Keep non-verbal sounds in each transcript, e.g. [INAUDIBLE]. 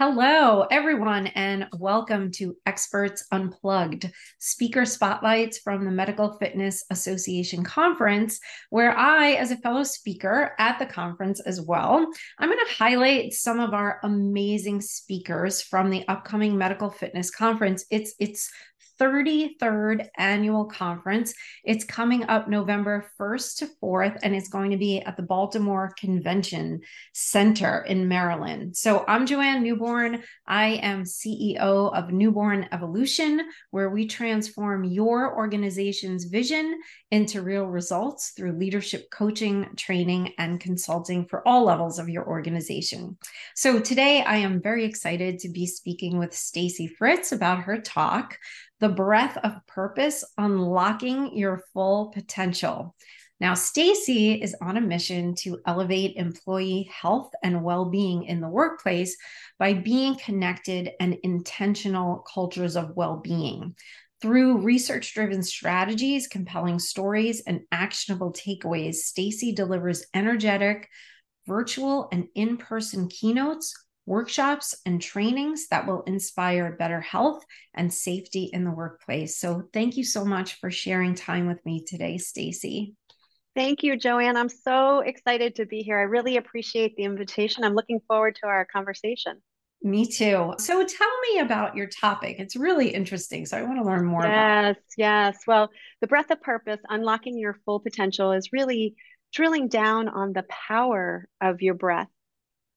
Hello, everyone, and welcome to Experts Unplugged, speaker spotlights from the Medical Fitness Association conference, where I, as a fellow speaker at the conference as well, I'm going to highlight some of our amazing speakers from the upcoming Medical Fitness conference. It's it's 33rd annual conference. It's coming up November 1st to 4th, and it's going to be at the Baltimore Convention Center in Maryland. So I'm Joanne Newborn. I am CEO of Newborn Evolution, where we transform your organization's vision into real results through leadership coaching, training, and consulting for all levels of your organization. So today I am very excited to be speaking with Stacy Fritz about her talk the breath of purpose, unlocking your full potential. Now, Stacy is on a mission to elevate employee health and well-being in the workplace by being connected and intentional cultures of well-being. Through research-driven strategies, compelling stories, and actionable takeaways, Stacy delivers energetic virtual and in-person keynotes workshops and trainings that will inspire better health and safety in the workplace. So thank you so much for sharing time with me today, Stacy. Thank you, Joanne. I'm so excited to be here. I really appreciate the invitation. I'm looking forward to our conversation. Me too. So tell me about your topic. It's really interesting. So I want to learn more yes, about Yes, yes. Well, the breath of purpose, unlocking your full potential, is really drilling down on the power of your breath.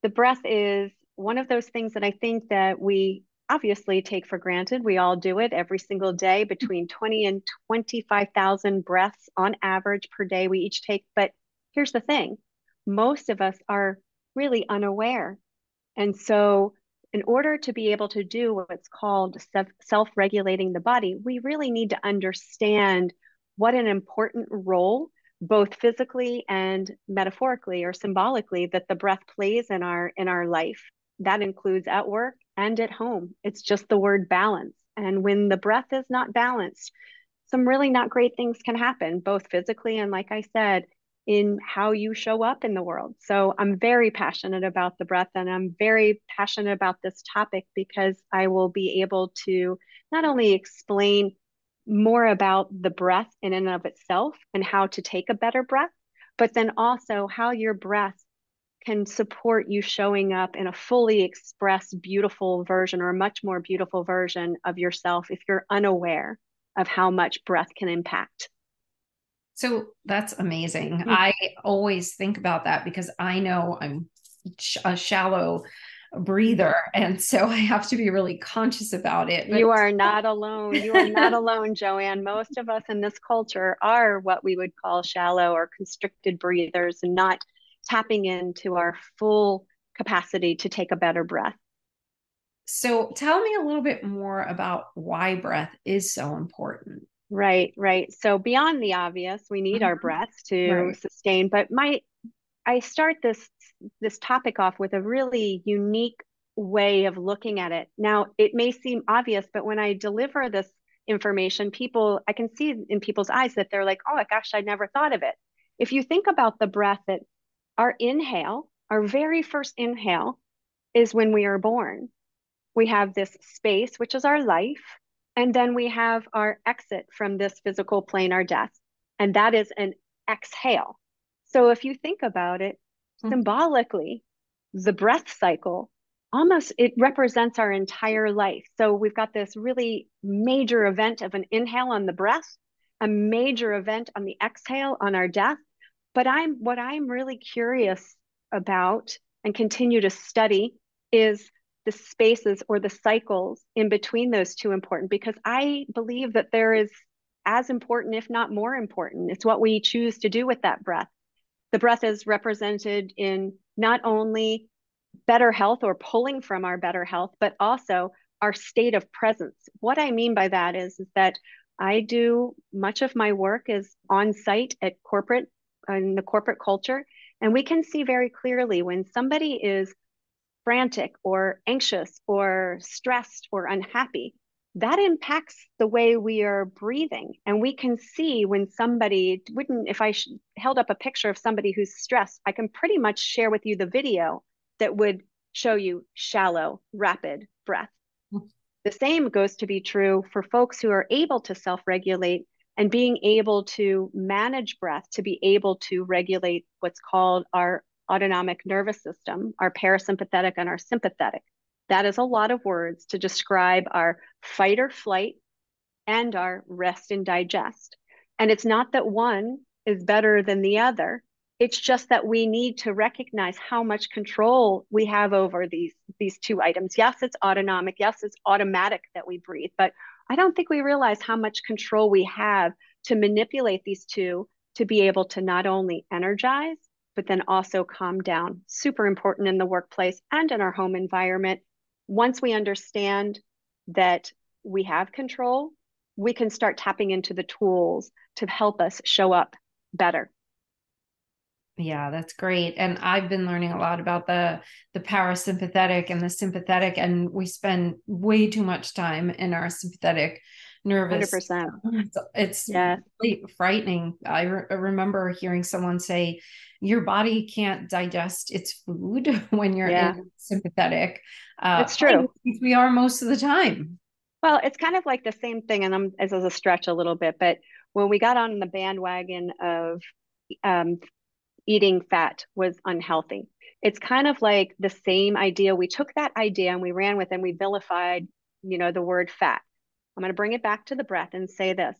The breath is one of those things that I think that we obviously take for granted. We all do it every single day, between 20 and 25,000 breaths on average per day we each take. But here's the thing most of us are really unaware. And so, in order to be able to do what's called self regulating the body, we really need to understand what an important role both physically and metaphorically or symbolically that the breath plays in our in our life that includes at work and at home. It's just the word balance. And when the breath is not balanced, some really not great things can happen, both physically and, like I said, in how you show up in the world. So I'm very passionate about the breath and I'm very passionate about this topic because I will be able to not only explain more about the breath in and of itself and how to take a better breath, but then also how your breath can support you showing up in a fully expressed, beautiful version or a much more beautiful version of yourself if you're unaware of how much breath can impact. So that's amazing. Mm-hmm. I always think about that because I know I'm a shallow breather and so i have to be really conscious about it but- you are [LAUGHS] not alone you are not alone joanne most of us in this culture are what we would call shallow or constricted breathers and not tapping into our full capacity to take a better breath. So, tell me a little bit more about why breath is so important. Right, right. So, beyond the obvious, we need mm-hmm. our breath to right. sustain. But my, I start this this topic off with a really unique way of looking at it. Now, it may seem obvious, but when I deliver this information, people, I can see in people's eyes that they're like, "Oh my gosh, I never thought of it." If you think about the breath that our inhale, our very first inhale, is when we are born. We have this space, which is our life, and then we have our exit from this physical plane, our death, and that is an exhale. So if you think about it mm-hmm. symbolically, the breath cycle almost it represents our entire life. So we've got this really major event of an inhale on the breath, a major event on the exhale on our death, but I'm what I'm really curious about and continue to study is the spaces or the cycles in between those two important because I believe that there is as important, if not more important. It's what we choose to do with that breath. The breath is represented in not only better health or pulling from our better health, but also our state of presence. What I mean by that is, is that I do much of my work is on site at corporate in the corporate culture. And we can see very clearly when somebody is frantic or anxious or stressed or unhappy, that impacts the way we are breathing. And we can see when somebody wouldn't, if I held up a picture of somebody who's stressed, I can pretty much share with you the video that would show you shallow, rapid breath. Mm. The same goes to be true for folks who are able to self regulate and being able to manage breath to be able to regulate what's called our autonomic nervous system, our parasympathetic and our sympathetic. That is a lot of words to describe our fight or flight and our rest and digest. And it's not that one is better than the other. It's just that we need to recognize how much control we have over these these two items. Yes, it's autonomic. Yes, it's automatic that we breathe, but I don't think we realize how much control we have to manipulate these two to be able to not only energize but then also calm down. Super important in the workplace and in our home environment. Once we understand that we have control, we can start tapping into the tools to help us show up better. Yeah, that's great. And I've been learning a lot about the the parasympathetic and the sympathetic and we spend way too much time in our sympathetic nervous. 100%. It's, it's yeah. really frightening. I, re- I remember hearing someone say your body can't digest its food [LAUGHS] when you're yeah. sympathetic. Uh, it's true. We are most of the time. Well, it's kind of like the same thing, and I'm as a stretch a little bit, but when we got on the bandwagon of um, eating fat was unhealthy, it's kind of like the same idea. We took that idea and we ran with it and we vilified, you know, the word fat. I'm going to bring it back to the breath and say this.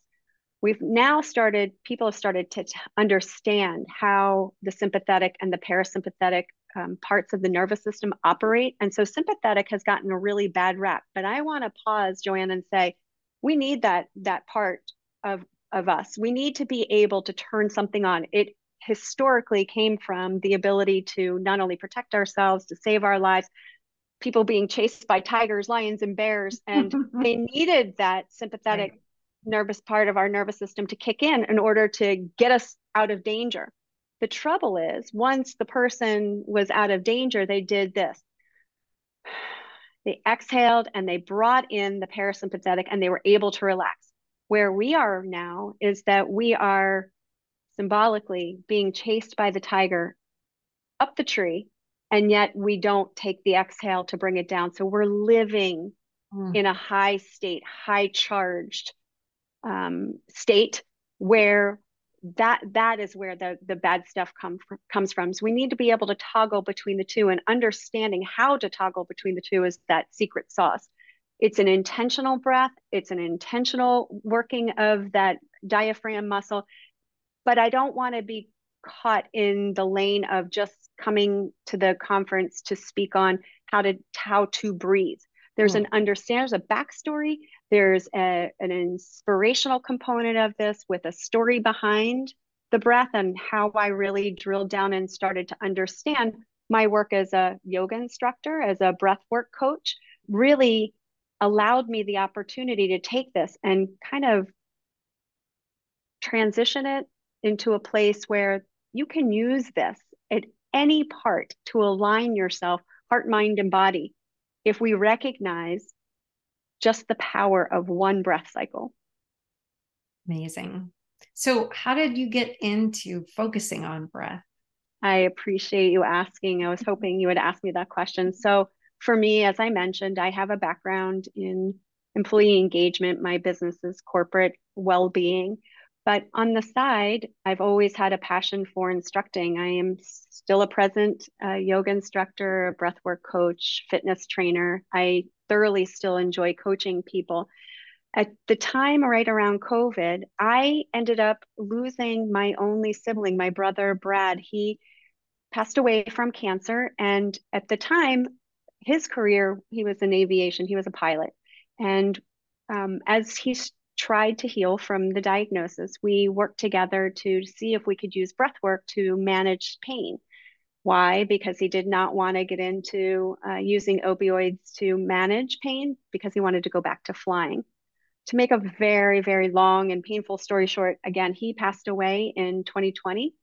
We've now started people have started to t- understand how the sympathetic and the parasympathetic um, parts of the nervous system operate. And so sympathetic has gotten a really bad rap. But i want to pause joanne and say we need that that part of of us. We need to be able to turn something on. It historically came from the ability to not only protect ourselves to save our lives people being chased by tigers lions and bears and [LAUGHS] they needed that sympathetic right nervous part of our nervous system to kick in in order to get us out of danger. The trouble is, once the person was out of danger, they did this. [SIGHS] They exhaled and they brought in the parasympathetic and they were able to relax. Where we are now is that we are symbolically being chased by the tiger up the tree, and yet we don't take the exhale to bring it down. So we're living mm. in a high state, high charged um, state where that that is where the the bad stuff come from, comes from so we need to be able to toggle between the two and understanding how to toggle between the two is that secret sauce it's an intentional breath it's an intentional working of that diaphragm muscle but i don't want to be caught in the lane of just coming to the conference to speak on how to how to breathe there's mm. an understand there's a backstory there's a, an inspirational component of this with a story behind the breath and how I really drilled down and started to understand my work as a yoga instructor, as a breath work coach, really allowed me the opportunity to take this and kind of transition it into a place where you can use this at any part to align yourself, heart, mind, and body. If we recognize just the power of one breath cycle. Amazing. So, how did you get into focusing on breath? I appreciate you asking. I was mm-hmm. hoping you would ask me that question. So, for me, as I mentioned, I have a background in employee engagement. My business is corporate well being. But on the side, I've always had a passion for instructing. I am still a present uh, yoga instructor, a breathwork coach, fitness trainer. I thoroughly still enjoy coaching people. At the time right around COVID, I ended up losing my only sibling, my brother Brad. He passed away from cancer. And at the time, his career, he was in aviation, he was a pilot. And um, as he tried to heal from the diagnosis, we worked together to see if we could use breath work to manage pain. Why? Because he did not want to get into uh, using opioids to manage pain because he wanted to go back to flying. To make a very, very long and painful story short, again, he passed away in 2020.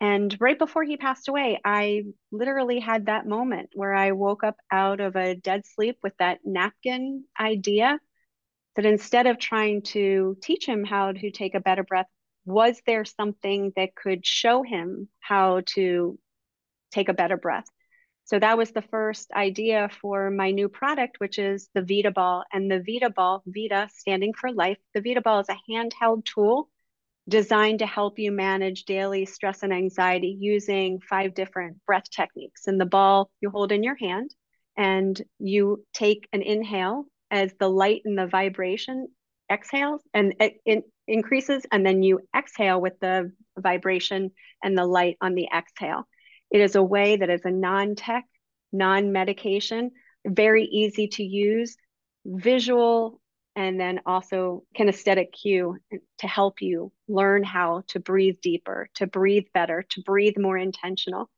And right before he passed away, I literally had that moment where I woke up out of a dead sleep with that napkin idea that instead of trying to teach him how to take a better breath, was there something that could show him how to take a better breath? So that was the first idea for my new product, which is the vidaBALL. And the Vita Ball, Vida standing for life, the vidaBALL is a handheld tool designed to help you manage daily stress and anxiety using five different breath techniques. And the ball you hold in your hand, and you take an inhale as the light and the vibration exhales and it, it increases, and then you exhale with the vibration and the light on the exhale. It is a way that is a non tech, non medication, very easy to use, visual and then also kinesthetic cue to help you learn how to breathe deeper, to breathe better, to breathe more intentional.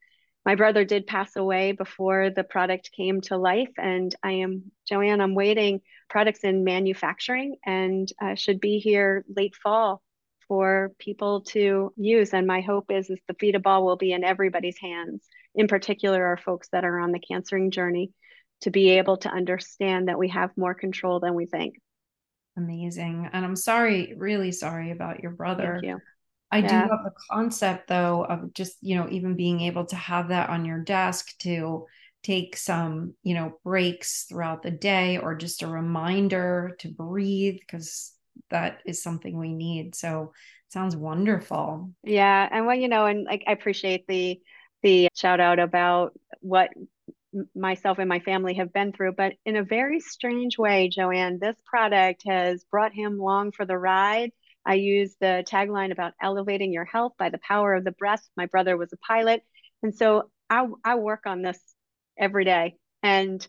My brother did pass away before the product came to life, and I am Joanne. I'm waiting products in manufacturing and uh, should be here late fall for people to use. And my hope is, is the vidaBALL will be in everybody's hands, in particular our folks that are on the cancering journey, to be able to understand that we have more control than we think. Amazing. And I'm sorry, really sorry about your brother. You. I yeah. do have the concept though of just, you know, even being able to have that on your desk to take some, you know, breaks throughout the day or just a reminder to breathe because that is something we need. So sounds wonderful. Yeah. And well, you know, and like I appreciate the the shout out about what myself and my family have been through. But in a very strange way, Joanne, this product has brought him along for the ride. I use the tagline about elevating your health by the power of the breath. My brother was a pilot. And so I, I work on this every day. And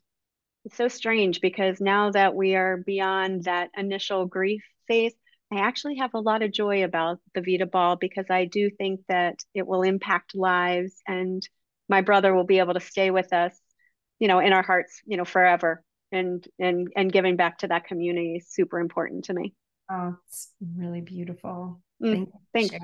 it's so strange because now that we are beyond that initial grief phase, I actually have a lot of joy about the vidaBALL because I do think that it will impact lives and my brother will be able to stay with us you know in our hearts you know forever and and and giving back to that community is super important to me oh it's really beautiful mm, thank you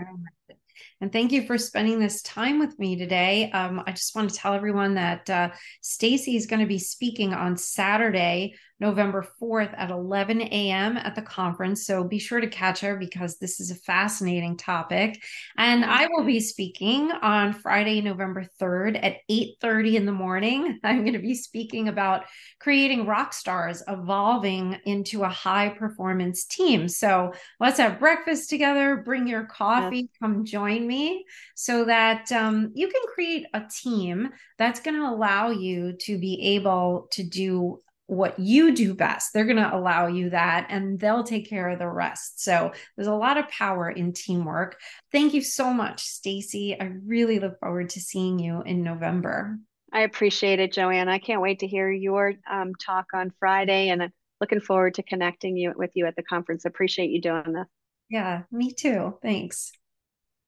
and thank you for spending this time with me today. Um, I just want to tell everyone that uh, Stacy is going to be speaking on Saturday, November 4th at 11 a.m. at the conference. So be sure to catch her because this is a fascinating topic. And I will be speaking on Friday, November 3rd at 8:30 in the morning. [LAUGHS] I'm going to be speaking about creating rock stars evolving into a high performance team. So let's have breakfast together, bring your coffee, come join me so that um, you can create a team that's going to allow you to be able to do what you do best. They're going to allow you that and they'll take care of the rest. So there's a lot of power in teamwork. Thank you so much, Stacy. I really look forward to seeing you in November. I appreciate it, Joanne. I can't wait to hear your um, talk on Friday and I'm looking forward to connecting you with you at the conference. Appreciate you doing this. Yeah, me too. Thanks.